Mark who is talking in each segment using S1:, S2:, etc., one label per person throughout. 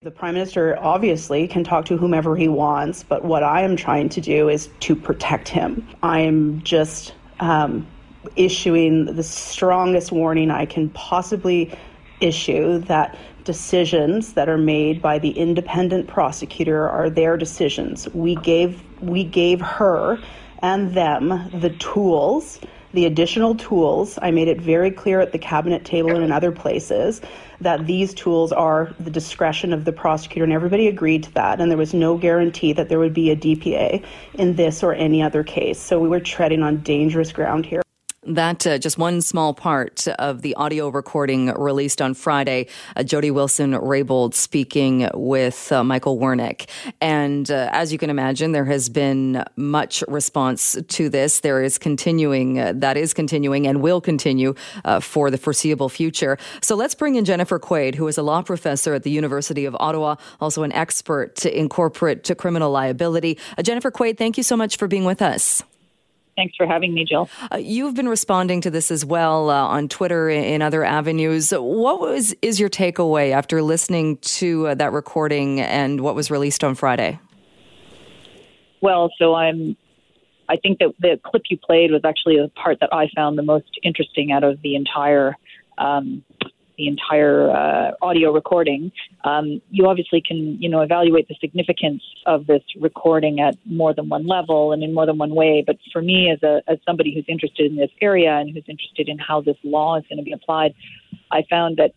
S1: The Prime Minister obviously can talk to whomever he wants, but what I am trying to do is to protect him. I am just um, issuing the strongest warning I can possibly issue that decisions that are made by the independent prosecutor are their decisions. We gave we gave her and them the tools, the additional tools. I made it very clear at the cabinet table and in other places that these tools are the discretion of the prosecutor, and everybody agreed to that. And there was no guarantee that there would be a DPA in this or any other case. So we were treading on dangerous ground here.
S2: That uh, just one small part of the audio recording released on Friday. Uh, Jody Wilson Raybould speaking with uh, Michael Wernick. And uh, as you can imagine, there has been much response to this. There is continuing, uh, that is continuing and will continue uh, for the foreseeable future. So let's bring in Jennifer Quaid, who is a law professor at the University of Ottawa, also an expert in corporate to criminal liability. Jennifer Quaid, thank you so much for being with us.
S3: Thanks for having me, Jill.
S2: Uh, you've been responding to this as well uh, on Twitter and other avenues. What was is your takeaway after listening to uh, that recording and what was released on Friday?
S3: Well, so I'm. I think that the clip you played was actually the part that I found the most interesting out of the entire um, the entire uh, audio recording, um, you obviously can, you know, evaluate the significance of this recording at more than one level and in more than one way. But for me, as a as somebody who's interested in this area and who's interested in how this law is going to be applied, I found that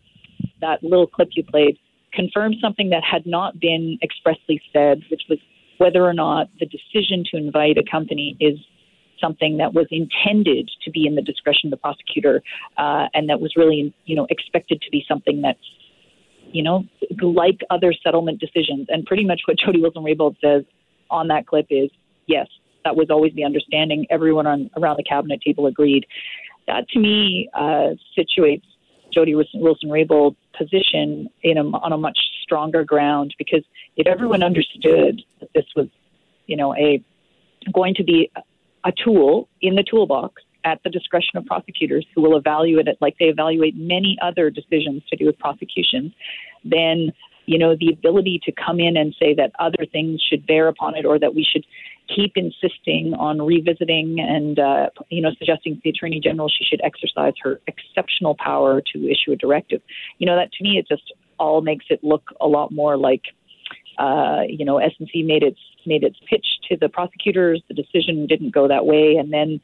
S3: that little clip you played confirmed something that had not been expressly said, which was whether or not the decision to invite a company is something that was intended to be in the discretion of the prosecutor, uh, and that was really, you know, expected to be something that's, you know, like other settlement decisions. And pretty much what Jody Wilson Raybould says on that clip is, yes, that was always the understanding. Everyone on, around the cabinet table agreed. That to me uh, situates Jody Wilson Raybould's position in a, on a much stronger ground because if everyone understood that this was, you know, a going to be a tool in the toolbox at the discretion of prosecutors who will evaluate it like they evaluate many other decisions to do with prosecutions, then you know the ability to come in and say that other things should bear upon it or that we should keep insisting on revisiting and uh, you know suggesting to the attorney general she should exercise her exceptional power to issue a directive. You know that to me it just all makes it look a lot more like uh, you know SNC made its made its pitch to the prosecutors. The decision didn't go that way, and then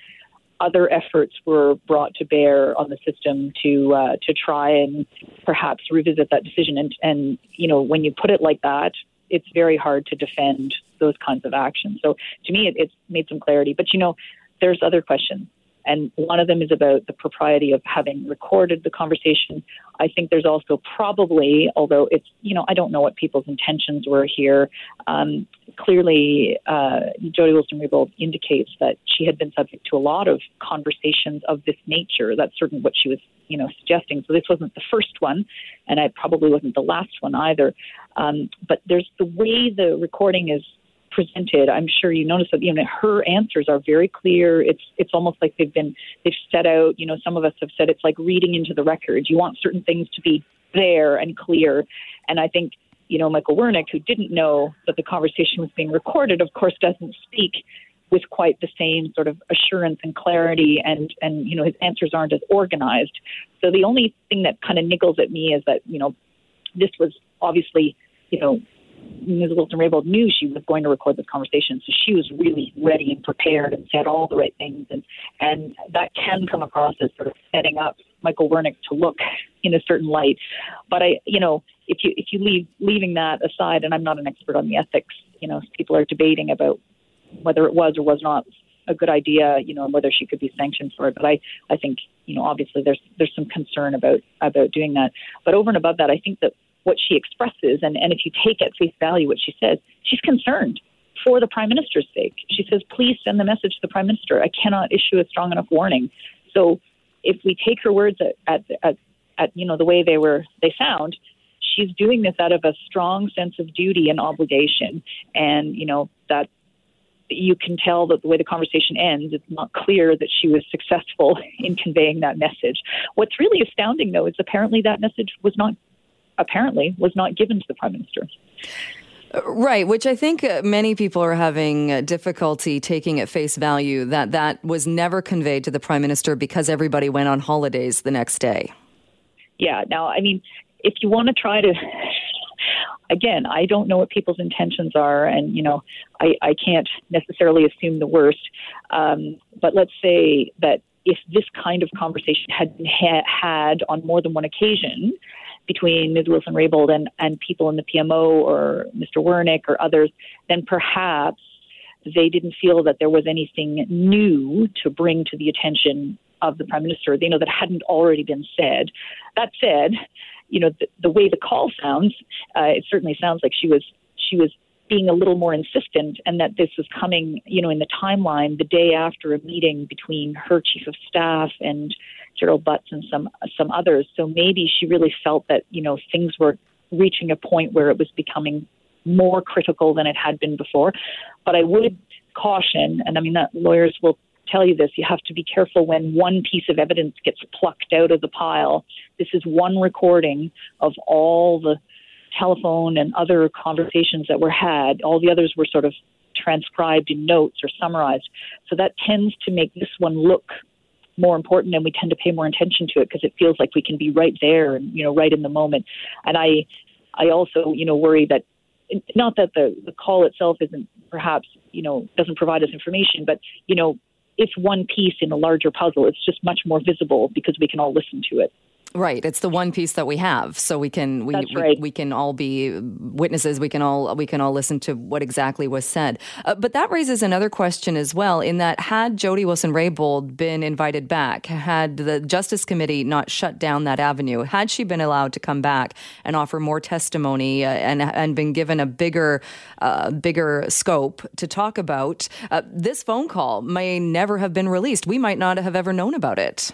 S3: other efforts were brought to bear on the system to uh, to try and perhaps revisit that decision. And and you know when you put it like that, it's very hard to defend those kinds of actions. So to me, it, it's made some clarity. But you know, there's other questions. And one of them is about the propriety of having recorded the conversation. I think there's also probably, although it's, you know, I don't know what people's intentions were here. Um, clearly, uh, Jody Wilson Raybould indicates that she had been subject to a lot of conversations of this nature. That's certainly what she was, you know, suggesting. So this wasn't the first one, and it probably wasn't the last one either. Um, but there's the way the recording is presented, I'm sure you notice that you know her answers are very clear. It's it's almost like they've been they've set out. You know, some of us have said it's like reading into the record. You want certain things to be there and clear, and I think you know Michael Wernick, who didn't know that the conversation was being recorded, of course doesn't speak with quite the same sort of assurance and clarity and and you know his answers aren't as organized so the only thing that kind of niggles at me is that you know this was obviously you know Ms. Wilson Raybould knew she was going to record this conversation, so she was really ready and prepared and said all the right things, and and that can come across as sort of setting up Michael Wernick to look in a certain light. But I, you know, if you if you leave leaving that aside, and I'm not an expert on the ethics, you know, people are debating about whether it was or was not a good idea, you know, and whether she could be sanctioned for it. But I, I think, you know, obviously there's there's some concern about about doing that. But over and above that, I think that what she expresses, and, and if you take at face value what she says, she's concerned for the prime minister's sake. She says, please send the message to the prime minister. I cannot issue a strong enough warning. So if we take her words at, at, at, at you know the way they were they sound, she's doing this out of a strong sense of duty and obligation, and you know that you can tell that the way the conversation ends, it's not clear that she was successful in conveying that message. What's really astounding, though, is apparently that message was not apparently was not given to the prime minister.
S2: Right, which I think uh, many people are having uh, difficulty taking at face value that that was never conveyed to the prime minister because everybody went on holidays the next day.
S3: Yeah, now, I mean, if you want to try to, again, I don't know what people's intentions are, and, you know, I, I can't necessarily assume the worst. Um, but let's say that if this kind of conversation had been ha- had on more than one occasion, between Ms. Wilson Raybould and, and people in the PMO or Mr. Wernick or others, then perhaps they didn't feel that there was anything new to bring to the attention of the prime minister, you know, that hadn't already been said. That said, you know, the, the way the call sounds, uh, it certainly sounds like she was she was being a little more insistent, and that this was coming, you know, in the timeline the day after a meeting between her chief of staff and Gerald Butts and some some others. So maybe she really felt that you know things were reaching a point where it was becoming more critical than it had been before. But I would caution, and I mean that lawyers will tell you this, you have to be careful when one piece of evidence gets plucked out of the pile. This is one recording of all the telephone and other conversations that were had. All the others were sort of transcribed in notes or summarized. So that tends to make this one look more important and we tend to pay more attention to it because it feels like we can be right there and you know right in the moment. And i i also you know worry that not that the the call itself isn't perhaps you know doesn't provide us information but you know it's one piece in a larger puzzle. It's just much more visible because we can all listen to it
S2: Right, it's the one piece that we have, so we can we,
S3: right.
S2: we, we can all be witnesses. We can all we can all listen to what exactly was said. Uh, but that raises another question as well. In that, had Jody Wilson Raybould been invited back, had the Justice Committee not shut down that avenue, had she been allowed to come back and offer more testimony uh, and and been given a bigger uh, bigger scope to talk about, uh, this phone call may never have been released. We might not have ever known about it.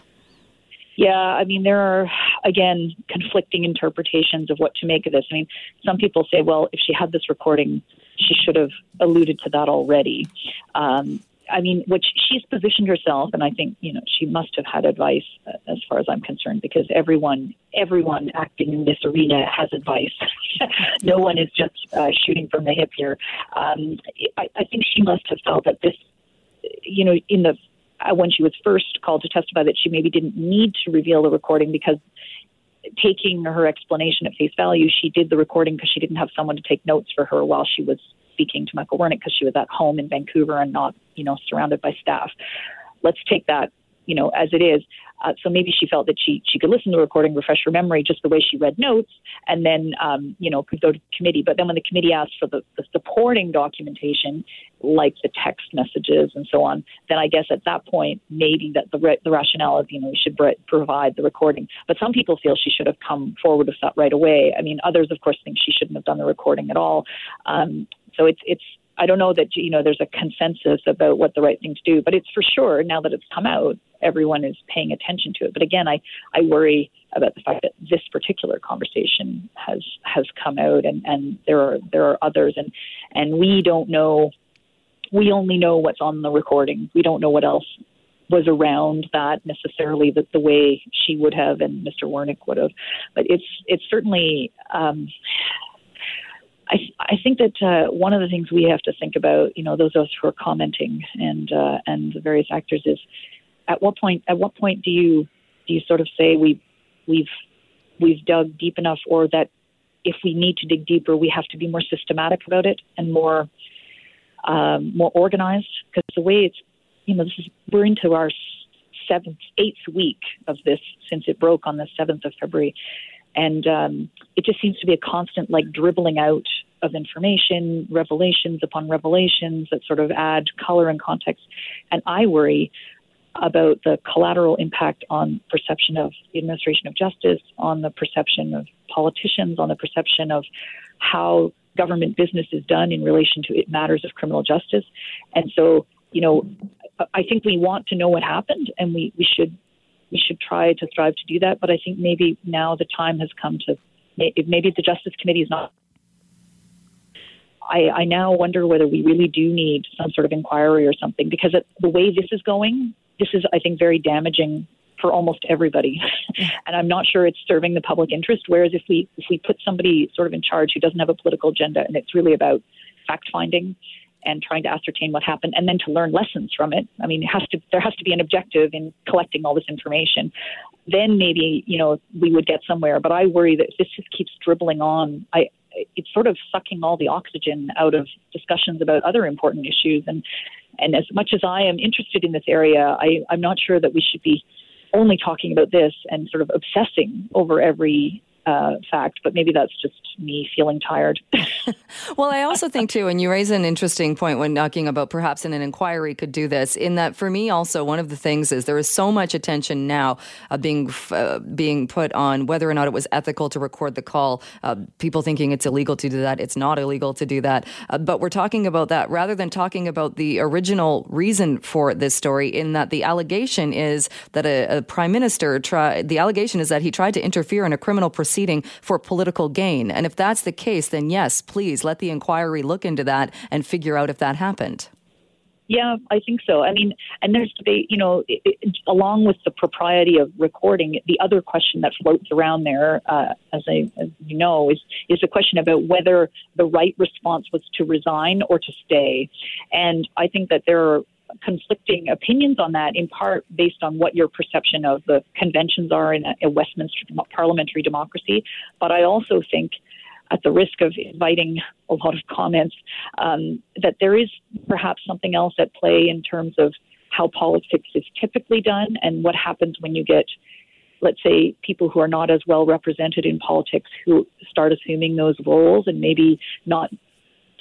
S3: Yeah, I mean, there are, again, conflicting interpretations of what to make of this. I mean, some people say, well, if she had this recording, she should have alluded to that already. Um, I mean, which she's positioned herself, and I think you know she must have had advice, uh, as far as I'm concerned, because everyone, everyone acting in this arena has advice. no one is just uh, shooting from the hip here. Um, I, I think she must have felt that this, you know, in the Uh, when she was first called to testify that she maybe didn't need to reveal the recording because taking her explanation at face value, she did the recording because she didn't have someone to take notes for her while she was speaking to Michael Wernick because she was at home in Vancouver and not, you know, surrounded by staff. Let's take that, you know, as it is. Uh, so maybe she felt that she she could listen to the recording, refresh her memory just the way she read notes, and then um, you know could go to committee. But then when the committee asked for the, the supporting documentation, like the text messages and so on, then I guess at that point maybe that the re- the rationale is you know we should bre- provide the recording. But some people feel she should have come forward with that right away. I mean, others of course think she shouldn't have done the recording at all. Um, so it's it's I don't know that you know there's a consensus about what the right thing to do, but it's for sure now that it's come out, everyone is paying attention to it. But again, I I worry about the fact that this particular conversation has has come out, and and there are there are others, and and we don't know. We only know what's on the recording. We don't know what else was around that necessarily that the way she would have and Mr. Wernick would have. But it's it's certainly um, I, I think that uh, one of the things we have to think about, you know, those of us who are commenting and uh, and the various actors is, at what point at what point do you do you sort of say we we've we've dug deep enough, or that if we need to dig deeper, we have to be more systematic about it and more um, more organized? Because the way it's, you know, this is we're into our seventh, eighth week of this since it broke on the seventh of February and um, it just seems to be a constant like dribbling out of information, revelations upon revelations that sort of add color and context. And I worry about the collateral impact on perception of the administration of justice, on the perception of politicians, on the perception of how government business is done in relation to it matters of criminal justice. And so, you know, I think we want to know what happened, and we, we should we should try to strive to do that. But I think maybe now the time has come to maybe the Justice Committee is not. I, I now wonder whether we really do need some sort of inquiry or something because it, the way this is going, this is, I think, very damaging for almost everybody. and I'm not sure it's serving the public interest. Whereas if we if we put somebody sort of in charge who doesn't have a political agenda and it's really about fact finding and trying to ascertain what happened and then to learn lessons from it. I mean, it has to there has to be an objective in collecting all this information. Then maybe, you know, we would get somewhere. But I worry that if this just keeps dribbling on, I it's sort of sucking all the oxygen out of discussions about other important issues and and as much as I am interested in this area, I, I'm not sure that we should be only talking about this and sort of obsessing over every uh, fact, but maybe that's just me feeling tired.
S2: well, I also think too, and you raise an interesting point when talking about perhaps in an inquiry could do this. In that, for me, also one of the things is there is so much attention now uh, being uh, being put on whether or not it was ethical to record the call. Uh, people thinking it's illegal to do that. It's not illegal to do that. Uh, but we're talking about that rather than talking about the original reason for this story. In that, the allegation is that a, a prime minister tried. The allegation is that he tried to interfere in a criminal proceeding for political gain. And if that's the case, then yes, please let the inquiry look into that and figure out if that happened.
S3: Yeah, I think so. I mean, and there's debate, you know, it, it, along with the propriety of recording, the other question that floats around there, uh, as, I, as you know, is is a question about whether the right response was to resign or to stay. And I think that there are conflicting opinions on that, in part based on what your perception of the conventions are in a, a Westminster parliamentary democracy. But I also think at the risk of inviting a lot of comments, um, that there is perhaps something else at play in terms of how politics is typically done and what happens when you get, let's say, people who are not as well represented in politics who start assuming those roles and maybe not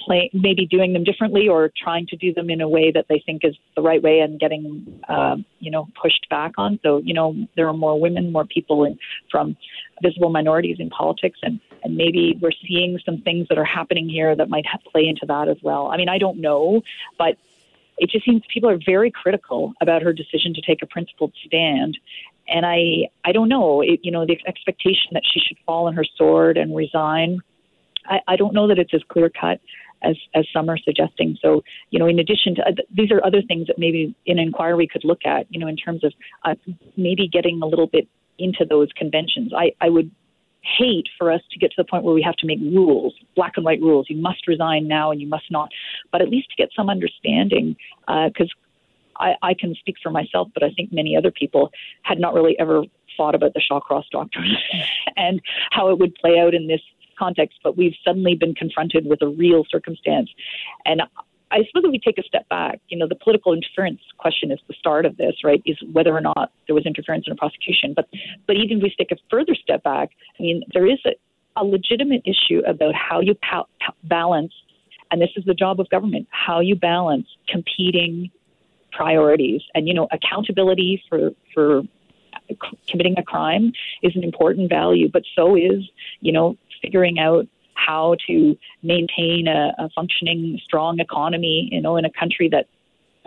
S3: play, maybe doing them differently or trying to do them in a way that they think is the right way and getting, uh, you know, pushed back on. So, you know, there are more women, more people in, from visible minorities in politics, and, and maybe we're seeing some things that are happening here that might play into that as well. I mean, I don't know, but it just seems people are very critical about her decision to take a principled stand. And I, I don't know, it, you know, the expectation that she should fall on her sword and resign. I, I don't know that it's as clear cut as, as some are suggesting. So, you know, in addition to these are other things that maybe an inquiry could look at, you know, in terms of uh, maybe getting a little bit into those conventions. I, I would hate for us to get to the point where we have to make rules, black and white rules. You must resign now and you must not. But at least to get some understanding, because uh, I, I can speak for myself, but I think many other people had not really ever thought about the Shawcross doctrine and how it would play out in this context, but we've suddenly been confronted with a real circumstance. And I suppose if we take a step back, you know, the political interference question is the start of this, right? Is whether or not there was interference in a prosecution. But but even if we take a further step back, I mean, there is a, a legitimate issue about how you pa- balance, and this is the job of government, how you balance competing priorities, and you know, accountability for for committing a crime is an important value, but so is you know figuring out how to maintain a, a functioning, strong economy, you know, in a country that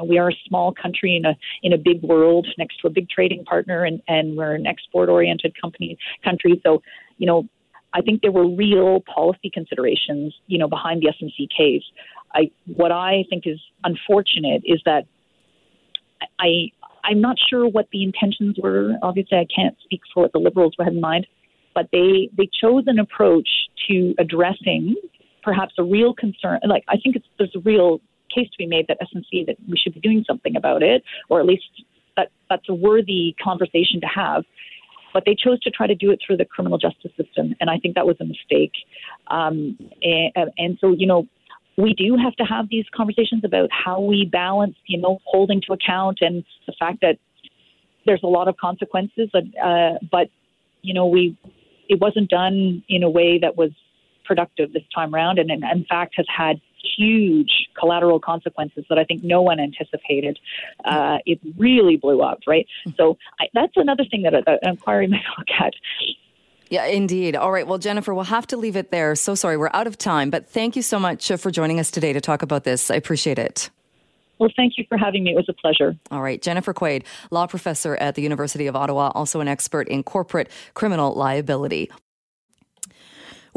S3: we are a small country in a in a big world next to a big trading partner and, and we're an export oriented company country. So, you know, I think there were real policy considerations, you know, behind the SNC case. I what I think is unfortunate is that I I'm not sure what the intentions were. Obviously I can't speak for what the liberals had in mind but they they chose an approach to addressing perhaps a real concern. Like I think it's, there's a real case to be made that SNC that we should be doing something about it, or at least that that's a worthy conversation to have. But they chose to try to do it through the criminal justice system, and I think that was a mistake. Um, and, and so, you know, we do have to have these conversations about how we balance, you know, holding to account and the fact that there's a lot of consequences. Uh, but you know, we it wasn't done in a way that was productive this time around, and, in fact has had huge collateral consequences that I think no one anticipated. Uh, it really blew up, right? So I, that's another thing that an inquiry might look at.
S2: Yeah, indeed. All right. Well, Jennifer, we'll have to leave it there. So sorry, we're out of time, but thank you so much for joining us today to talk about this. I appreciate it.
S3: Well, thank you for having me. It was a pleasure.
S2: All right. Jennifer Quaid, law professor at the University of Ottawa, also an expert in corporate criminal liability.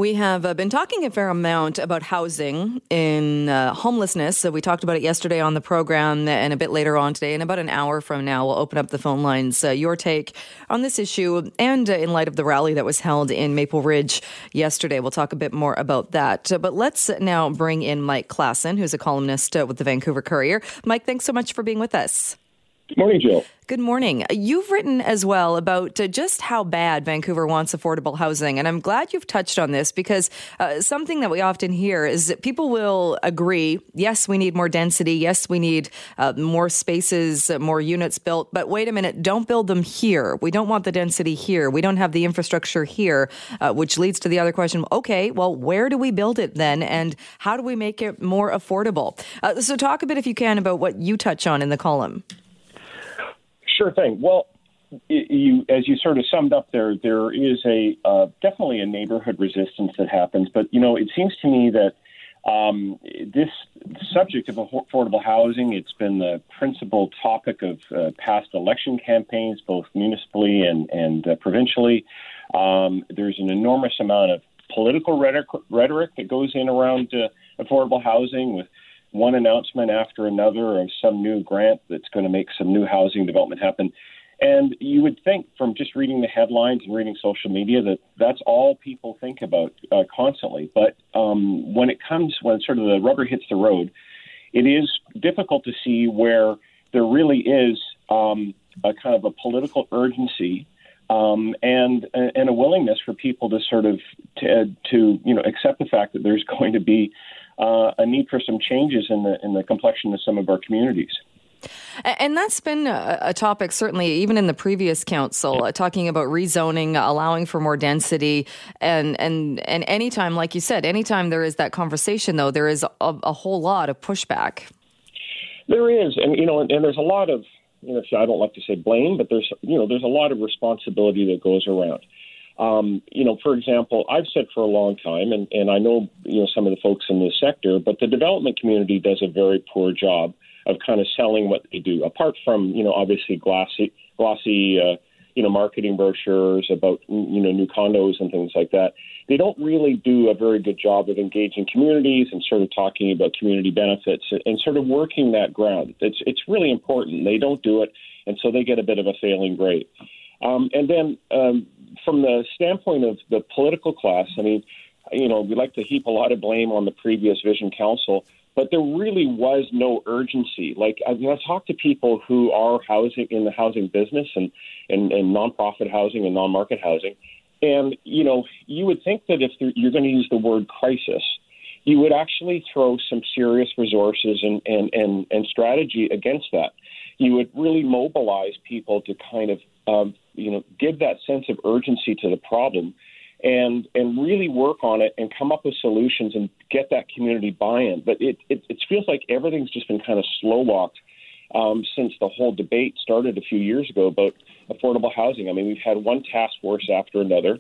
S2: We have uh, been talking a fair amount about housing in uh, homelessness. So we talked about it yesterday on the program and a bit later on today. In about an hour from now, we'll open up the phone lines. Uh, your take on this issue and uh, in light of the rally that was held in Maple Ridge yesterday. We'll talk a bit more about that. But let's now bring in Mike Klassen, who's a columnist uh, with the Vancouver Courier. Mike, thanks so much for being with us.
S4: Good morning, Jill.
S2: Good morning. You've written as well about uh, just how bad Vancouver wants affordable housing. And I'm glad you've touched on this because uh, something that we often hear is that people will agree yes, we need more density. Yes, we need uh, more spaces, uh, more units built. But wait a minute, don't build them here. We don't want the density here. We don't have the infrastructure here, uh, which leads to the other question okay, well, where do we build it then? And how do we make it more affordable? Uh, so, talk a bit, if you can, about what you touch on in the column.
S4: Sure thing. Well, you, as you sort of summed up there, there is a uh, definitely a neighborhood resistance that happens. But you know, it seems to me that um, this subject of affordable housing, it's been the principal topic of uh, past election campaigns, both municipally and and uh, provincially. Um, there's an enormous amount of political rhetoric, rhetoric that goes in around uh, affordable housing with one announcement after another of some new grant that's going to make some new housing development happen. And you would think from just reading the headlines and reading social media that that's all people think about uh, constantly. But um, when it comes, when sort of the rubber hits the road, it is difficult to see where there really is um, a kind of a political urgency um, and and a willingness for people to sort of to, to you know accept the fact that there's going to be uh, a need for some changes in the in the complexion of some of our communities.
S2: And that's been a, topic, certainly, even in the previous council, uh, talking about rezoning, allowing for more density, and and and anytime, like you said, anytime there is that conversation, though, there is a, a whole lot of pushback.
S4: There is, and you know, and, and there's a lot of, you know, I don't like to say blame, but there's, you know, there's a lot of responsibility that goes around. Um, you know, for example, I've said for a long time, and, and I know you know some of the folks in this sector, but the development community does a very poor job of kind of selling what they do. Apart from you know obviously glossy glossy uh, you know marketing brochures about you know new condos and things like that, they don't really do a very good job of engaging communities and sort of talking about community benefits and sort of working that ground. It's it's really important. They don't do it, and so they get a bit of a failing grade. Um, and then um, from the standpoint of the political class, I mean, you know, we like to heap a lot of blame on the previous Vision Council, but there really was no urgency. Like I, mean, I talk to people who are housing in the housing business and, and, and nonprofit housing and non-market housing, and you know, you would think that if you're going to use the word crisis, you would actually throw some serious resources and, and, and, and strategy against that. You would really mobilize people to kind of um, you know, give that sense of urgency to the problem and and really work on it and come up with solutions and get that community buy-in. But it it, it feels like everything's just been kind of slow walked um, since the whole debate started a few years ago about affordable housing. I mean, we've had one task force after another.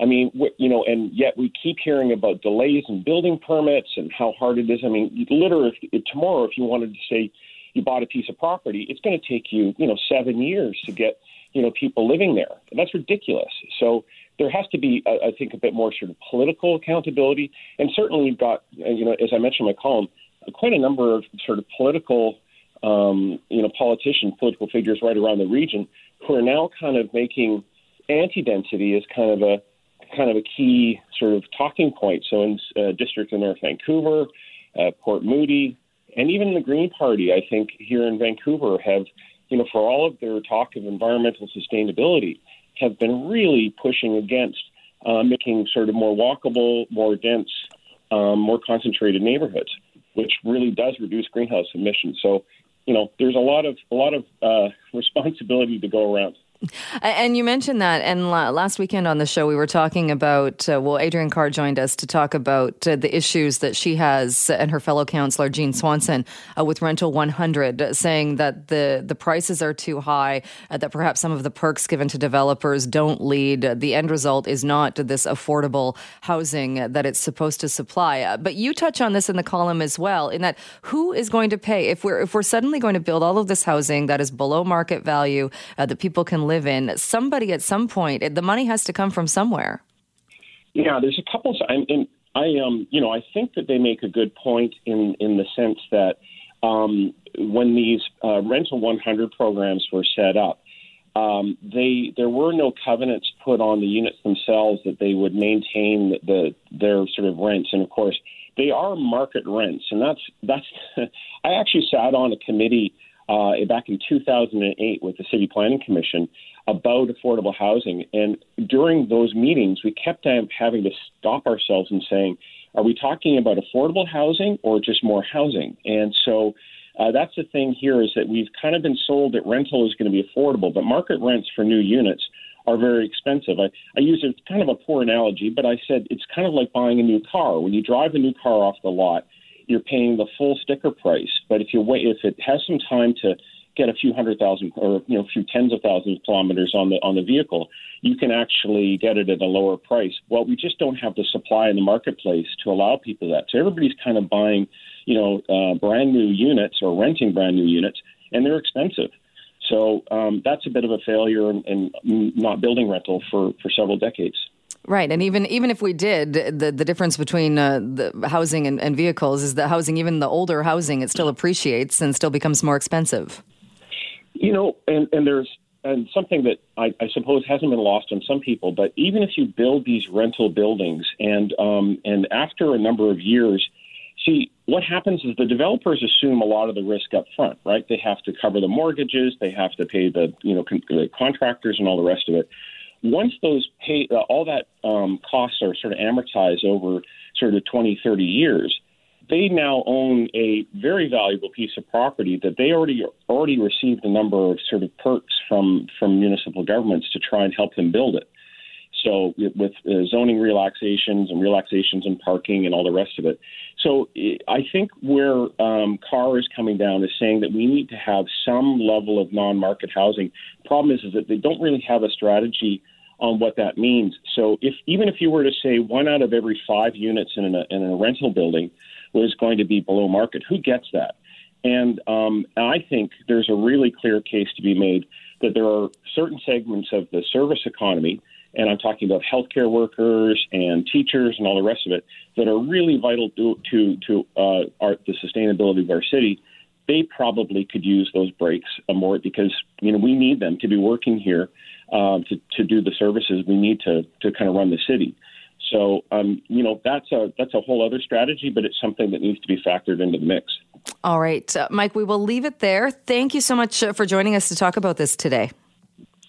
S4: I mean, you know, and yet we keep hearing about delays in building permits and how hard it is. I mean, literally, if, tomorrow, if you wanted to say you bought a piece of property, it's going to take you, you know, seven years to get you know, people living there. And that's ridiculous. So there has to be, I think, a bit more sort of political accountability. And certainly, you've got, you know, as I mentioned in my column, quite a number of sort of political, um, you know, politicians, political figures right around the region who are now kind of making anti-density as kind of a kind of a key sort of talking point. So in uh, districts in North Vancouver, uh, Port Moody, and even the Green Party, I think here in Vancouver have you know, for all of their talk of environmental sustainability, have been really pushing against uh, making sort of more walkable, more dense, um, more concentrated neighborhoods, which really does reduce greenhouse emissions. So, you know, there's a lot of a lot of uh, responsibility to go around.
S2: And you mentioned that, and last weekend on the show, we were talking about. Uh, well, Adrienne Carr joined us to talk about uh, the issues that she has and her fellow councillor Jean Swanson uh, with Rental 100, saying that the the prices are too high, uh, that perhaps some of the perks given to developers don't lead. The end result is not this affordable housing that it's supposed to supply. Uh, but you touch on this in the column as well, in that who is going to pay if we're if we're suddenly going to build all of this housing that is below market value uh, that people can live in. Somebody at some point, the money has to come from somewhere.
S4: Yeah, there's a couple. And I um, you know, I think that they make a good point in in the sense that um, when these uh, rental 100 programs were set up, um, they there were no covenants put on the units themselves that they would maintain the their sort of rents, and of course they are market rents, and that's that's. I actually sat on a committee uh, back in 2008 with the City Planning Commission about affordable housing, and during those meetings, we kept having to stop ourselves and saying, "Are we talking about affordable housing or just more housing?" And so uh, that's the thing here is that we've kind of been sold that rental is going to be affordable, but market rents for new units are very expensive. I, I use it kind of a poor analogy, but I said it's kind of like buying a new car. When you drive a new car off the lot, you're paying the full sticker price. But if you wait, if it has some time to get a few hundred thousand or you know a few tens of thousands of kilometers on the on the vehicle, you can actually get it at a lower price. Well, we just don't have the supply in the marketplace to allow people that. So everybody's kind of buying, you know, uh, brand new units or renting brand new units, and they're expensive. So um, that's a bit of a failure in, in not building rental for, for several decades.
S2: Right, and even even if we did, the the difference between uh, the housing and, and, vehicles is that housing, even the older housing, it still appreciates and still becomes more expensive.
S4: You know, and, and there's and something that I, I suppose hasn't been lost on some people, but even if you build these rental buildings and um, and after a number of years, see what happens is the developers assume a lot of the risk up front, right? They have to cover the mortgages, they have to pay the you know con- the contractors and all the rest of it. Once those pay, uh, all that um, costs are sort of amortized over sort of 20, 30 years they now own a very valuable piece of property that they already already received a number of sort of perks from from municipal governments to try and help them build it. So with uh, zoning relaxations and relaxations in parking and all the rest of it. So I think where um, Carr is coming down is saying that we need to have some level of non-market housing. Problem is, is that they don't really have a strategy on what that means. So if even if you were to say one out of every five units in a, in a rental building was going to be below market. Who gets that? And um, I think there's a really clear case to be made that there are certain segments of the service economy, and I'm talking about healthcare workers and teachers and all the rest of it, that are really vital to to, to uh, our, the sustainability of our city. They probably could use those breaks more because you know we need them to be working here uh, to to do the services we need to to kind of run the city. So, um, you know, that's a that's a whole other strategy, but it's something that needs to be factored into the mix.
S2: All right, uh, Mike, we will leave it there. Thank you so much uh, for joining us to talk about this today.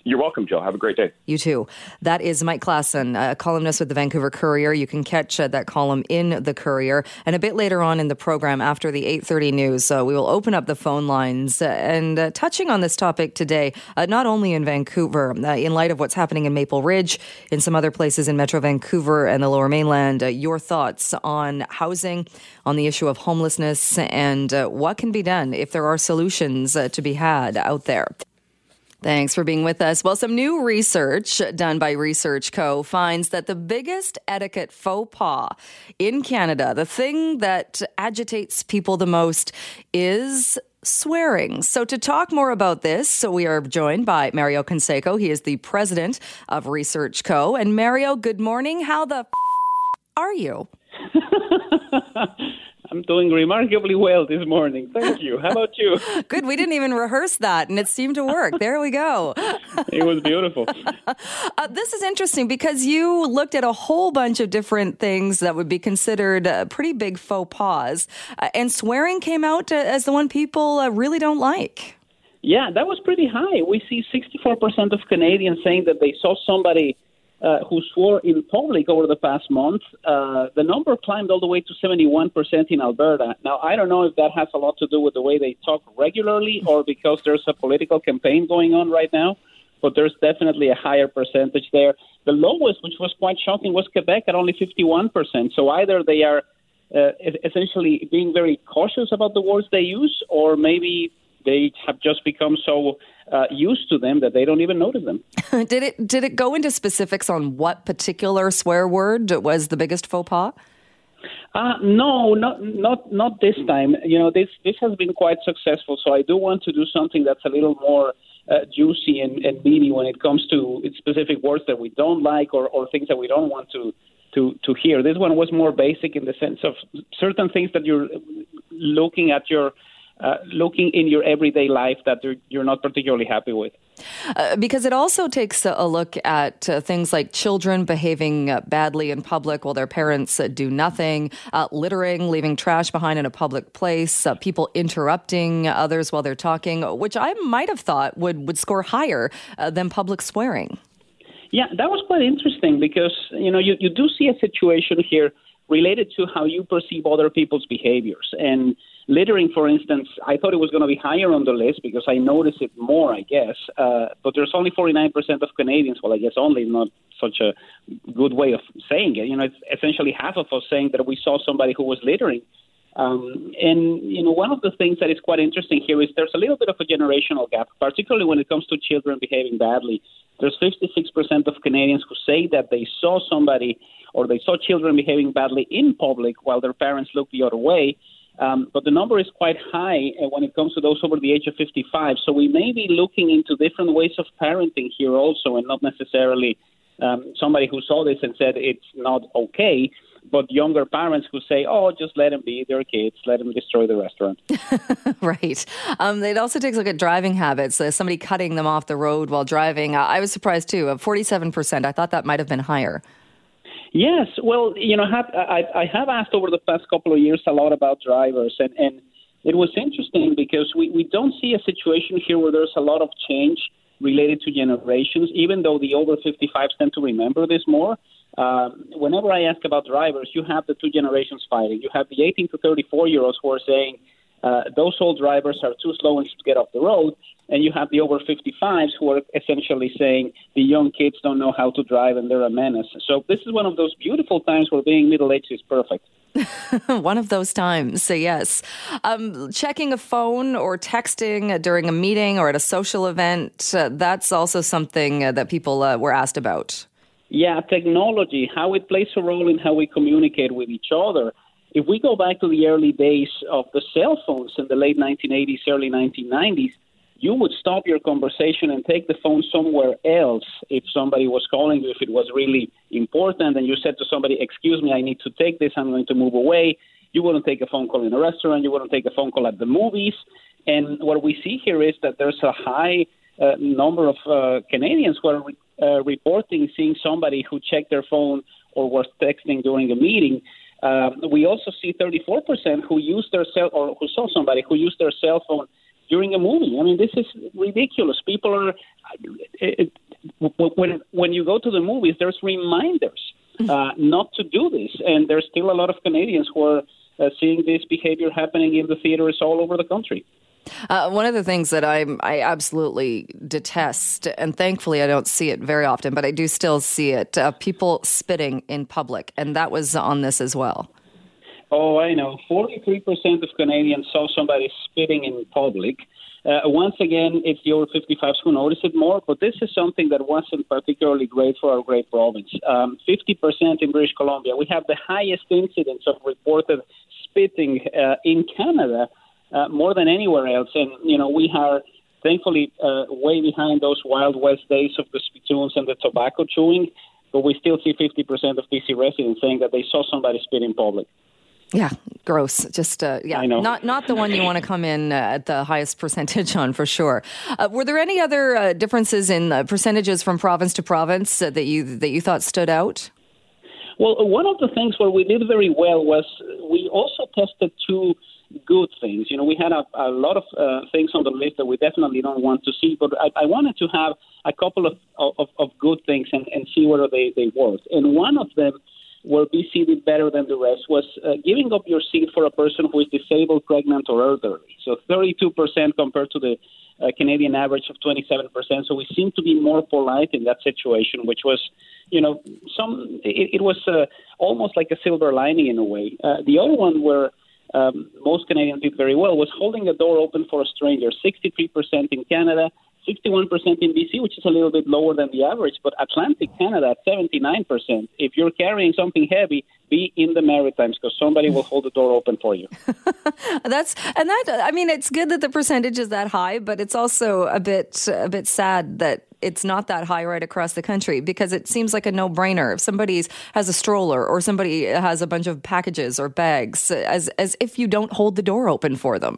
S4: You're welcome, Jill. Have a great day.
S2: You too. That is Mike Klassen, a columnist with the Vancouver Courier. You can catch uh, that column in the Courier. And a bit later on in the program, after the 8.30 news, uh, we will open up the phone lines. Uh, and uh, touching on this topic today, uh, not only in Vancouver, uh, in light of what's happening in Maple Ridge, in some other places in Metro Vancouver and the Lower Mainland, your thoughts on housing, on the issue of homelessness, and what can be done if there are solutions to be had out there. Thanks for being with us. Well, some new research done by Research Co. finds that the biggest etiquette faux pas in Canada, the thing that agitates people the most, is swearing. So, to talk more about this, so we are joined by Mario Canseco. He is the president of Research Co. And Mario, good morning. How the f- are you?
S5: I'm doing remarkably well this morning. Thank you. How about you?
S2: Good. We didn't even rehearse that, and it seemed to work. There we go.
S5: it was beautiful.
S2: Uh, this is interesting because you looked at a whole bunch of different things that would be considered uh, pretty big faux pas, uh, and swearing came out uh, as the one people uh, really don't like.
S5: Yeah, that was pretty high. We see 64% of Canadians saying that they saw somebody uh, who swore in public over the past month. Uh, the number climbed all the way to 71% in Alberta. Now, I don't know if that has a lot to do with the way they talk regularly or because there's a political campaign going on right now, but there's definitely a higher percentage there. The lowest, which was quite shocking, was Quebec at only 51%. So either they are uh, essentially being very cautious about the words they use, or maybe they have just become so uh, used to them that they don't even notice them.
S2: did it did it go into specifics on what particular swear word was the biggest faux pas?
S5: Uh, no, not not not this time. You know, this this has been quite successful. So I do want to do something that's a little more uh, juicy and, and meaty when it comes to specific words that we don't like or, or things that we don't want to to to hear. This one was more basic in the sense of certain things that you're looking at your uh, looking in your everyday life that you're not particularly happy with.
S2: Uh, because it also takes a, look at uh, things like children behaving uh, badly in public while their parents uh, do nothing, uh, littering, leaving trash behind in a public place, people interrupting others while they're talking, which I might have thought would, would score higher than public swearing.
S5: Yeah, that was quite interesting because you know you, you do see a situation here related to how you perceive other people's behaviors and Littering, for instance, I thought it was going to be higher on the list because I notice it more, I guess. Uh, but there's only 49% of Canadians. Well, I guess only not such a good way of saying it. You know, it's essentially half of us saying that we saw somebody who was littering. Um, and you know, one of the things that is quite interesting here is there's a little bit of a generational gap, particularly when it comes to children behaving badly. There's 56% of Canadians who say that they saw somebody or they saw children behaving badly in public while their parents looked the other way. Um, but the number is quite high uh, when it comes to those over the age of 55. So we may be looking into different ways of parenting here also, and not necessarily um, somebody who saw this and said it's not okay, but younger parents who say, "Oh, just let them be their kids, let them destroy the restaurant."
S2: right. Um, it also takes a look at driving habits. Uh, somebody cutting them off the road while driving. Uh, I was surprised too. Of forty-seven percent, I thought that might have been higher.
S5: Yes, well, you know, I, I have asked over the past couple of years a lot about drivers, and, and it was interesting because we, we don't see a situation here where there's a lot of change related to generations, even though the over 55s tend to remember this more. Um, whenever I ask about drivers, you have the two generations fighting. You have the 18 to 34 year olds who are saying uh, those old drivers are too slow and should get off the road, and you have the over 55s who are essentially saying the young kids don't know how to drive and they're a menace. So this is one of those beautiful times where being middle aged is perfect.
S2: one of those times, so yes. Um, checking a phone or texting during a meeting or at a social event, uh, that's also something uh, that people uh, were asked about.
S5: Yeah, technology, how it plays a role in how we communicate with each other. If we go back to the early days of the cell phones in the late 1980s, early 1990s, you would stop your conversation and take the phone somewhere else if somebody was calling you, if it was really important, and you said to somebody, Excuse me, I need to take this, I'm going to move away. You wouldn't take a phone call in a restaurant, you wouldn't take a phone call at the movies. And what we see here is that there's a high uh, number of uh, Canadians who are uh, reporting seeing somebody who checked their phone or was texting during a meeting. Um, we also see 34% who used their cell or who saw somebody who used their cell phone during a movie. I mean, this is ridiculous. People are it, when when you go to the movies, there's reminders mm-hmm. uh, not to do this, and there's still a lot of Canadians who are uh, seeing this behavior happening in the theaters all over the country.
S2: Uh, one of the things that I I absolutely detest, and thankfully I don't see it very often, but I do still see it: uh, people spitting in public, and that was on this as well.
S5: Oh, I know. 43% of Canadians saw somebody spitting in public. Uh, once again, it's the over 55s who notice it more, but this is something that wasn't particularly great for our great province. Um, 50% in British Columbia. We have the highest incidence of reported spitting uh, in Canada, uh, more than anywhere else. And, you know, we are thankfully uh, way behind those Wild West days of the spittoons and the tobacco chewing, but we still see 50% of BC residents saying that they saw somebody spit in public.
S2: Yeah, gross. Just uh, yeah, not not the one you want to come in uh, at the highest percentage on for sure. Uh, were there any other uh, differences in percentages from province to province uh, that you that you thought stood out?
S5: Well, one of the things where we did very well was we also tested two good things. You know, we had a, a lot of uh, things on the list that we definitely don't want to see, but I, I wanted to have a couple of, of, of good things and, and see whether they, they worked. And one of them where BC did better than the rest was uh, giving up your seat for a person who is disabled, pregnant, or elderly. So 32% compared to the uh, Canadian average of 27%. So we seem to be more polite in that situation, which was, you know, some it, it was uh, almost like a silver lining in a way. Uh, the other one where um, most Canadians did very well was holding the door open for a stranger. 63% in Canada, 61% in BC, which is a little bit lower than the average, but Atlantic Canada at 79%. If you're carrying something heavy, be in the Maritimes because somebody will hold the door open for you.
S2: That's and that I mean it's good that the percentage is that high, but it's also a bit a bit sad that it's not that high right across the country because it seems like a no brainer. If somebody has a stroller or somebody has a bunch of packages or bags, as, as if you don't hold the door open for them.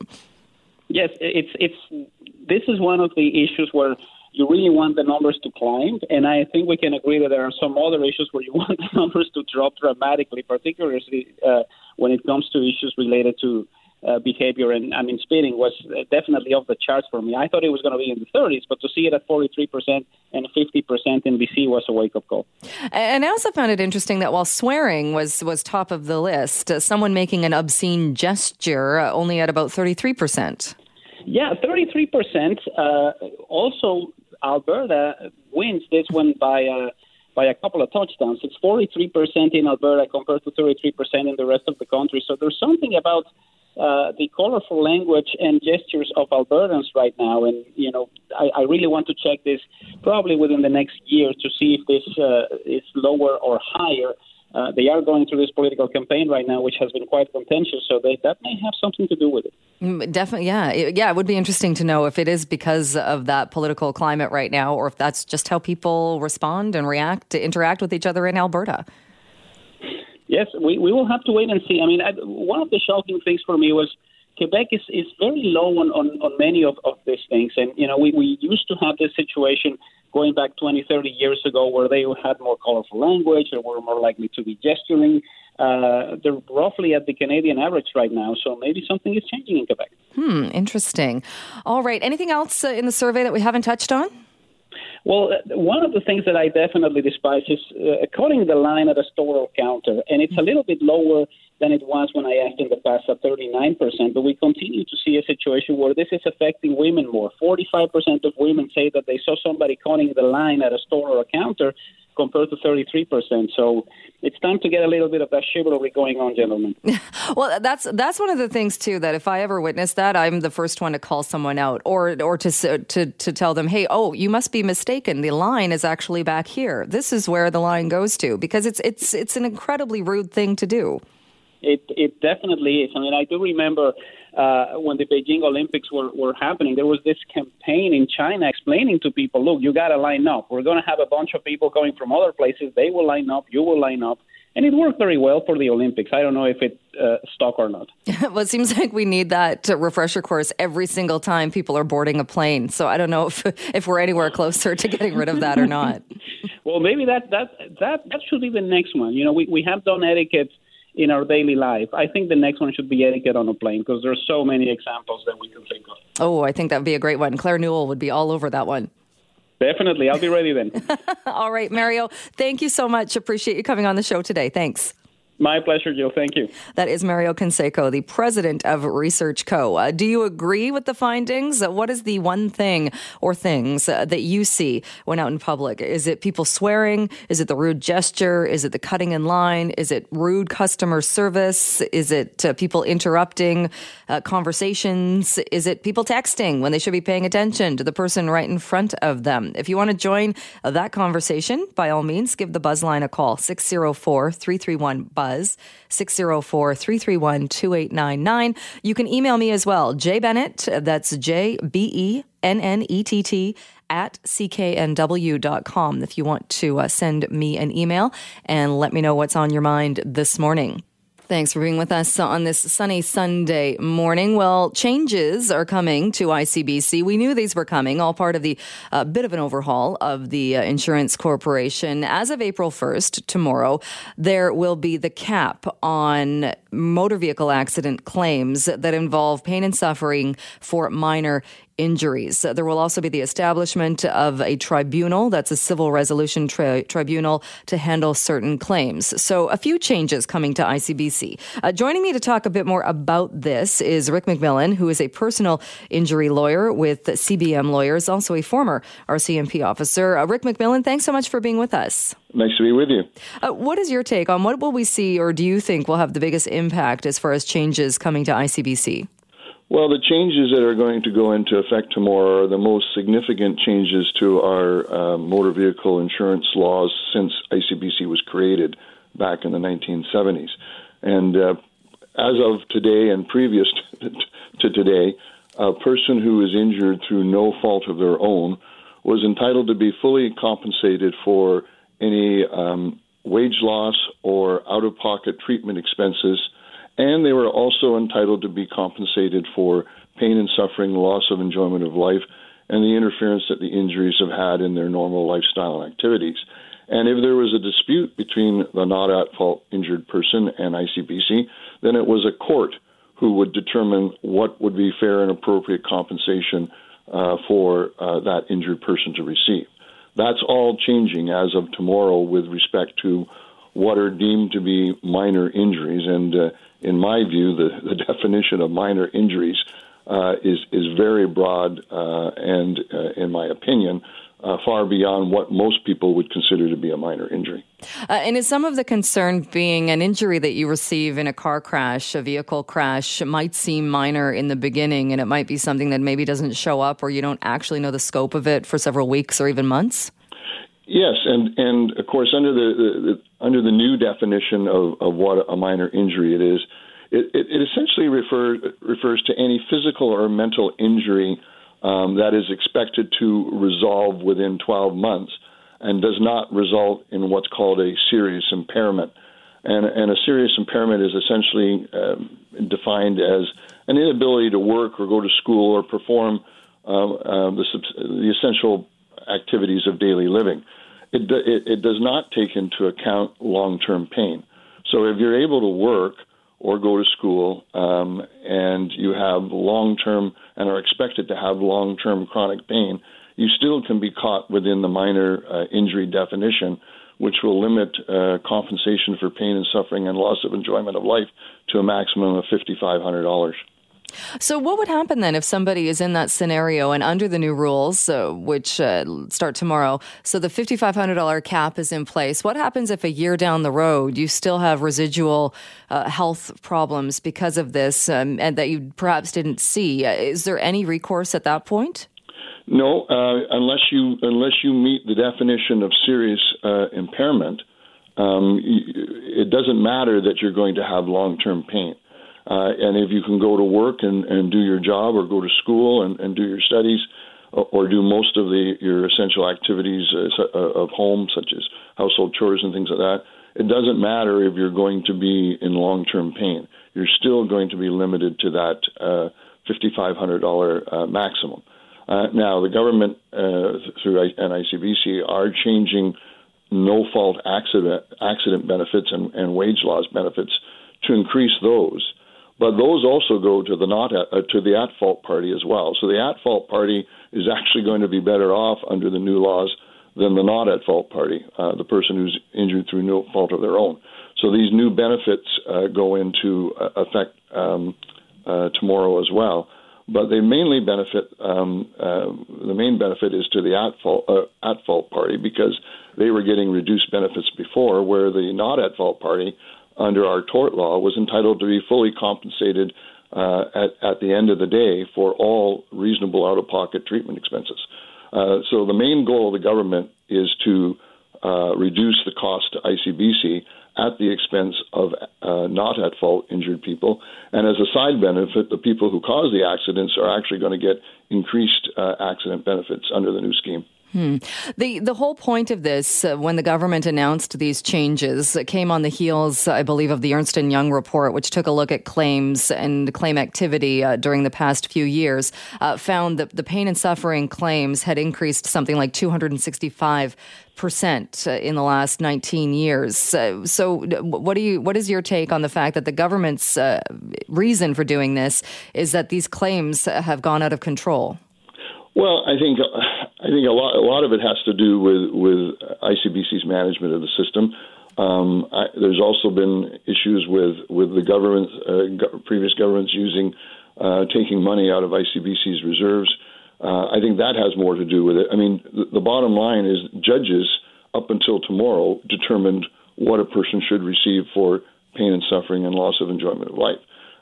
S5: Yes, it's, it's, this is one of the issues where you really want the numbers to climb. And I think we can agree that there are some other issues where you want the numbers to drop dramatically, particularly uh, when it comes to issues related to uh, behavior. And I mean, speeding was definitely off the charts for me. I thought it was going to be in the 30s, but to see it at 43% and 50% in BC was a wake up call.
S2: And I also found it interesting that while swearing was, was top of the list, uh, someone making an obscene gesture uh, only at about 33%.
S5: Yeah, 33%. Uh, also, Alberta wins this one by uh, by a couple of touchdowns. It's 43% in Alberta compared to 33% in the rest of the country. So there's something about uh, the colorful language and gestures of Albertans right now, and you know, I, I really want to check this probably within the next year to see if this uh, is lower or higher uh, they are going through this political campaign right now, which has been quite contentious. So they, that may have something to do with it.
S2: Mm, definitely, yeah, it, yeah. It would be interesting to know if it is because of that political climate right now, or if that's just how people respond and react to interact with each other in Alberta.
S5: Yes, we, we will have to wait and see. I mean, I, one of the shocking things for me was Quebec is, is very low on, on, on many of, of these things. And, you know, we, we used to have this situation going back 20, 30 years ago where they had more colorful language or were more likely to be gesturing. Uh, they're roughly at the Canadian average right now, so maybe something is changing in Quebec.
S2: Hmm, interesting. All right. Anything else uh, in the survey that we haven't touched on?
S5: Well, uh, one of the things that I definitely despise is uh, cutting the line at a store or counter, and it's a little bit lower than it was when I asked in the past at 39%. But we continue to see a situation where this is affecting women more. 45% of women say that they saw somebody cutting the line at a store or a counter compared to 33%. So it's time to get a little bit of that chivalry going on, gentlemen.
S2: well, that's that's one of the things too that if I ever witness that, I'm the first one to call someone out or or to to to tell them, "Hey, oh, you must be mistaken. The line is actually back here. This is where the line goes to." Because it's it's it's an incredibly rude thing to do.
S5: It it definitely is. I mean, I do remember uh, when the Beijing Olympics were were happening. There was this campaign in China explaining to people, "Look, you got to line up. We're going to have a bunch of people coming from other places. They will line up. You will line up." And it worked very well for the Olympics. I don't know if it uh, stuck or not.
S2: well, it seems like we need that refresher course every single time people are boarding a plane. So I don't know if if we're anywhere closer to getting rid of that or not.
S5: well, maybe that that that that should be the next one. You know, we we have done etiquette in our daily life. I think the next one should be etiquette on a plane because there's so many examples that we can think of.
S2: Oh, I think that would be a great one. Claire Newell would be all over that one.
S5: Definitely. I'll be ready then.
S2: all right, Mario. Thank you so much. Appreciate you coming on the show today. Thanks.
S5: My pleasure, Jill. Thank you.
S2: That is Mario Canseco, the president of Research Co. Uh, do you agree with the findings? Uh, what is the one thing or things uh, that you see when out in public? Is it people swearing? Is it the rude gesture? Is it the cutting in line? Is it rude customer service? Is it uh, people interrupting uh, conversations? Is it people texting when they should be paying attention to the person right in front of them? If you want to join uh, that conversation, by all means, give the Buzzline a call 604 331 Buzz. Buzz, 604 331 2899. You can email me as well, J Bennett, that's J B E N N E T T, at cknw.com if you want to uh, send me an email and let me know what's on your mind this morning. Thanks for being with us on this sunny Sunday morning. Well, changes are coming to ICBC. We knew these were coming, all part of the uh, bit of an overhaul of the uh, insurance corporation. As of April 1st, tomorrow, there will be the cap on motor vehicle accident claims that involve pain and suffering for minor injuries. There will also be the establishment of a tribunal, that's a civil resolution tri- tribunal, to handle certain claims. So, a few changes coming to ICBC. Uh, joining me to talk a bit more about this is Rick McMullan, who is a personal injury lawyer with CBM Lawyers, also a former RCMP officer. Uh, Rick McMullan, thanks so much for being with us.
S6: Nice to be with you.
S2: Uh, what is your take on what will we see, or do you think will have the biggest impact as far as changes coming to ICBC?
S6: Well, the changes that are going to go into effect tomorrow are the most significant changes to our uh, motor vehicle insurance laws since ICBC was created back in the 1970s. And uh, as of today and previous to today, a person who is injured through no fault of their own was entitled to be fully compensated for any um, wage loss or out of pocket treatment expenses, and they were also entitled to be compensated for pain and suffering, loss of enjoyment of life, and the interference that the injuries have had in their normal lifestyle and activities. And if there was a dispute between the not at fault injured person and ICBC, then it was a court who would determine what would be fair and appropriate compensation uh, for uh, that injured person to receive. That's all changing as of tomorrow with respect to what are deemed to be minor injuries. And uh, in my view, the, the definition of minor injuries uh, is is very broad, uh, and uh, in my opinion, uh, far beyond what most people would consider to be a minor injury.
S2: Uh, and is some of the concern being an injury that you receive in a car crash, a vehicle crash, might seem minor in the beginning, and it might be something that maybe doesn't show up, or you don't actually know the scope of it for several weeks or even months?
S6: Yes, and and of course under the, the, under the new definition of, of what a minor injury it is, it, it, it essentially refer, refers to any physical or mental injury um, that is expected to resolve within 12 months and does not result in what's called a serious impairment. And, and a serious impairment is essentially um, defined as an inability to work or go to school or perform uh, uh, the, the essential activities of daily living. It, it, it does not take into account long term pain. So if you're able to work, or go to school, um, and you have long term and are expected to have long term chronic pain, you still can be caught within the minor uh, injury definition, which will limit uh, compensation for pain and suffering and loss of enjoyment of life to a maximum of $5,500.
S2: So, what would happen then if somebody is in that scenario and under the new rules, uh, which uh, start tomorrow, so the $5,500 cap is in place? What happens if a year down the road you still have residual uh, health problems because of this um, and that you perhaps didn't see? Uh, is there any recourse at that point?
S6: No, uh, unless you unless you meet the definition of serious uh, impairment, um, it doesn't matter that you're going to have long term pain. Uh, and if you can go to work and, and do your job or go to school and, and do your studies or, or do most of the your essential activities uh, uh, of home, such as household chores and things like that, it doesn't matter if you're going to be in long term pain. You're still going to be limited to that uh, $5,500 uh, maximum. Uh, now, the government uh, through NICBC are changing no fault accident accident benefits and, and wage loss benefits to increase those. But those also go to the not at, uh, to the at fault party as well. So the at fault party is actually going to be better off under the new laws than the not at fault party, uh, the person who's injured through no fault of their own. So these new benefits uh, go into uh, effect um, uh, tomorrow as well. But they mainly benefit. Um, uh, the main benefit is to the at fault at fault party because they were getting reduced benefits before, where the not at fault party under our tort law was entitled to be fully compensated uh, at, at the end of the day for all reasonable out of pocket treatment expenses. Uh, so the main goal of the government is to uh, reduce the cost to ICBC at the expense of uh, not at fault injured people. And as a side benefit, the people who cause the accidents are actually going to get increased uh, accident benefits under the new scheme.
S2: Hmm. The the whole point of this, uh, when the government announced these changes, came on the heels, I believe, of the Ernst and Young report, which took a look at claims and claim activity uh, during the past few years. Uh, found that the pain and suffering claims had increased something like two hundred and sixty five percent uh, in the last 19 years. Uh, so, what do you? What is your take on the fact that the government's uh, reason for doing this is that these claims have gone out of control?
S6: Well, I think I think a lot a lot of it has to do with with ICBC's management of the system. Um, I, there's also been issues with with the government, uh, go- previous governments using uh, taking money out of ICBC's reserves. Uh, I think that has more to do with it. I mean, the, the bottom line is judges up until tomorrow determined what a person should receive for pain and suffering and loss of enjoyment of life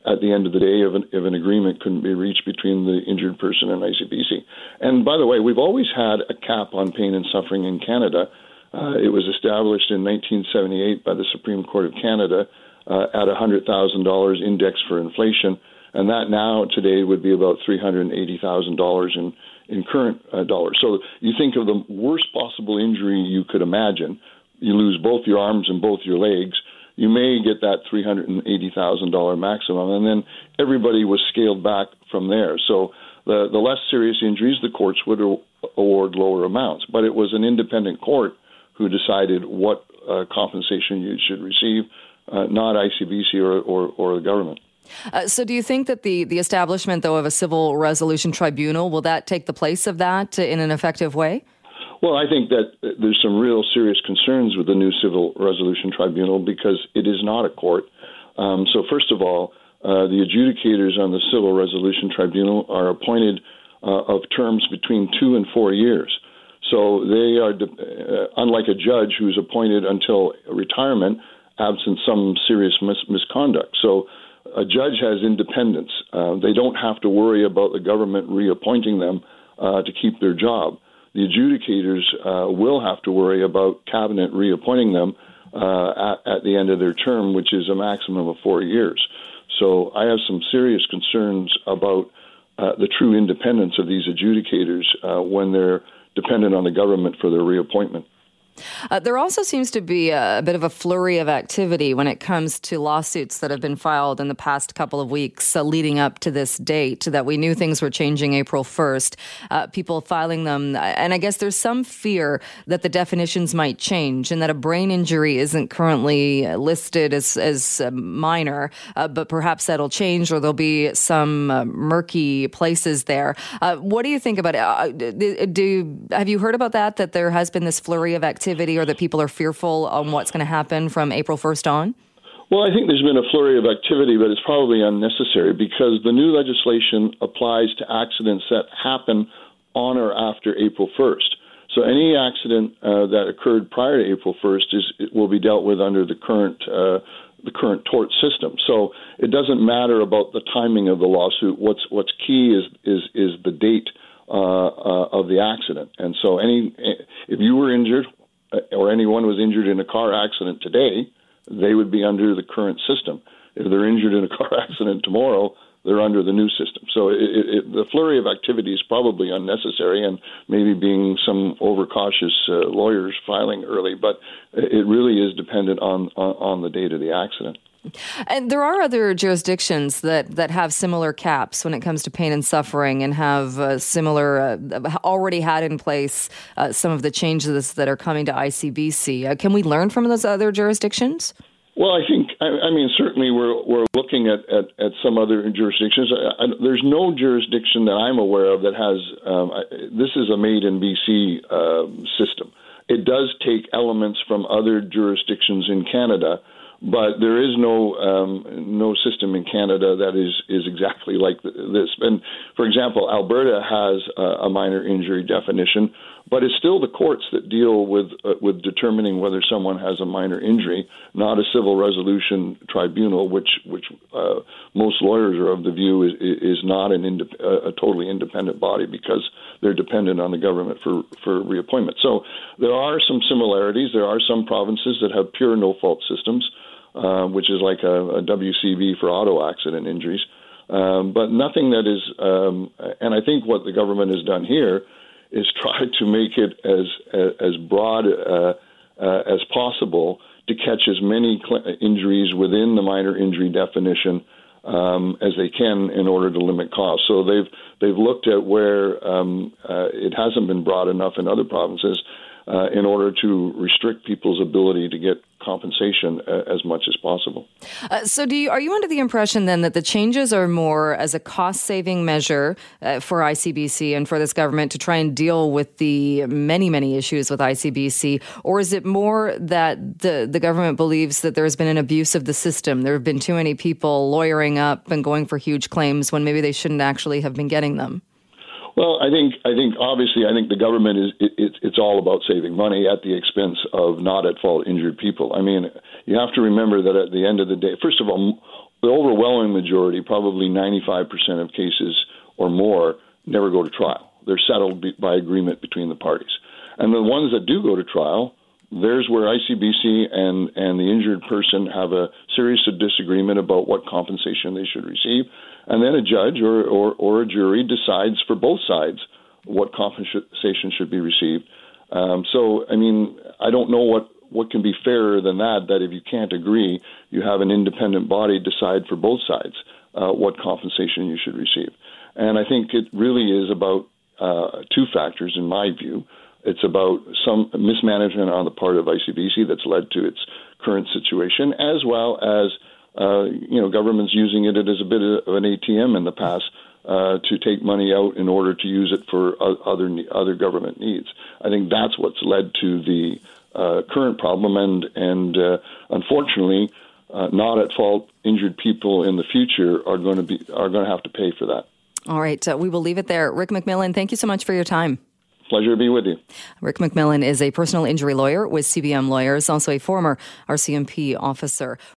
S6: at the end of the day if an, if an agreement couldn't be reached between the injured person and ICBC. And by the way, we've always had a cap on pain and suffering in Canada. Uh, it was established in 1978 by the Supreme Court of Canada uh, at $100,000 index for inflation, and that now today would be about $380,000 in in current uh, dollars. So you think of the worst possible injury you could imagine. You lose both your arms and both your legs. You may get that $380,000 maximum, and then everybody was scaled back from there. So the, the less serious injuries, the courts would award lower amounts. But it was an independent court who decided what uh, compensation you should receive, uh, not ICBC or, or, or the government.
S2: Uh, so, do you think that the, the establishment, though, of a civil resolution tribunal will that take the place of that in an effective way?
S6: Well, I think that there's some real serious concerns with the new civil resolution tribunal because it is not a court. Um, so, first of all, uh, the adjudicators on the civil resolution tribunal are appointed uh, of terms between two and four years. So they are, uh, unlike a judge who's appointed until retirement, absent some serious mis- misconduct. So a judge has independence. Uh, they don't have to worry about the government reappointing them uh, to keep their job. The adjudicators uh, will have to worry about cabinet reappointing them uh, at, at, the end of their term, which is a maximum of four years. So I have some serious concerns about uh, the true independence of these adjudicators uh, when they're dependent on the government for their reappointment.
S2: Uh, there also seems to be a, a, bit of a flurry of activity when it comes to lawsuits that have been filed in the past couple of weeks uh, leading up to this date that we knew things were changing April 1st. Uh, people filing them. And I guess there's some fear that the definitions might change and that a brain injury isn't currently listed as, as minor, uh, but perhaps that'll change or there'll be some uh, murky places there. Uh, what do you think about it? do, have you heard about that, that there has been this flurry of activity? Activity or that people are fearful on what's going to happen from April 1st on?
S6: Well, I think there's been a flurry of activity, but it's probably unnecessary because the new legislation applies to accidents that happen on or after April 1st. So any accident uh, that occurred prior to April 1st is will be dealt with under the current uh, the current tort system. So it doesn't matter about the timing of the lawsuit. What's what's key is is is the date uh, uh of the accident. And so any if you were injured or anyone was injured in a car accident today, they would be under the current system. If they're injured in a car accident tomorrow, they're under the new system. So it, it, the flurry of activity is probably unnecessary, and maybe being some overcautious uh, lawyers filing early. But it really is dependent on, on on the date of the accident.
S2: And there are other jurisdictions that, that have similar caps when it comes to pain and suffering and have uh, similar, uh, already had in place uh, some of the changes that are coming to ICBC. Uh, can we learn from those other jurisdictions?
S6: Well, I think, I, I mean, certainly we're, we're looking at, at, at some other jurisdictions. I, I, there's no jurisdiction that I'm aware of that has, um, this is a made in BC um, system. It does take elements from other jurisdictions in Canada but there is no um, no system in Canada that is is exactly like this. And for example, Alberta has a, a minor injury definition, but it's still the courts that deal with uh, with determining whether someone has a minor injury, not a civil resolution tribunal, which which uh, most lawyers are of the view is is not an indep- a totally independent body because they're dependent on the government for for reappointment. So there are some similarities. There are some provinces that have pure no fault systems. Uh, which is like a, a, WCB for auto accident injuries, um, but nothing that is. Um, and I think what the government has done here is try to make it as as broad uh, uh, as possible to catch as many cl- injuries within the minor injury definition um, as they can in order to limit costs. So they've they've looked at where um, uh, it hasn't been broad enough in other provinces uh, in order to restrict people's ability to get compensation uh, as much as possible.
S2: Uh, so, do you, are you under the impression then that the changes are more as a cost saving measure uh, for ICBC and for this government to try and deal with the many, many issues with ICBC? Or is it more that the, the government believes that there has been an abuse of the system? There have been too many people lawyering up and going for huge claims when maybe they shouldn't actually have been getting them?
S6: Well, I think I think obviously I think the government is it, it, it's all about saving money at the expense of not at fault injured people. I mean, you have to remember that at the end of the day, first of all, the overwhelming majority, probably 95% of cases or more, never go to trial. They're settled by agreement between the parties. And the ones that do go to trial, there's where ICBC and, and the injured person have a serious disagreement about what compensation they should receive. And then a judge or, or, or a jury decides for both sides what compensation should be received. Um, so, I mean, I don't know what what can be fairer than that? That if you can't agree, you have an independent body decide for both sides uh, what compensation you should receive. And I think it really is about uh, two factors, in my view. It's about some mismanagement on the part of ICBC that's led to its current situation, as well as uh, you know governments using it as a bit of an ATM in the past uh, to take money out in order to use it for other other government needs. I think that's what's led to the uh, current problem, and and uh, unfortunately, uh, not at fault injured people in the future are going to be are going to have to pay for that.
S2: All right, uh, we will leave it there. Rick McMullan, thank you so much for your time.
S6: Pleasure to be with you.
S2: Rick McMullan is a personal injury lawyer with CBM Lawyers, also a former RCMP officer.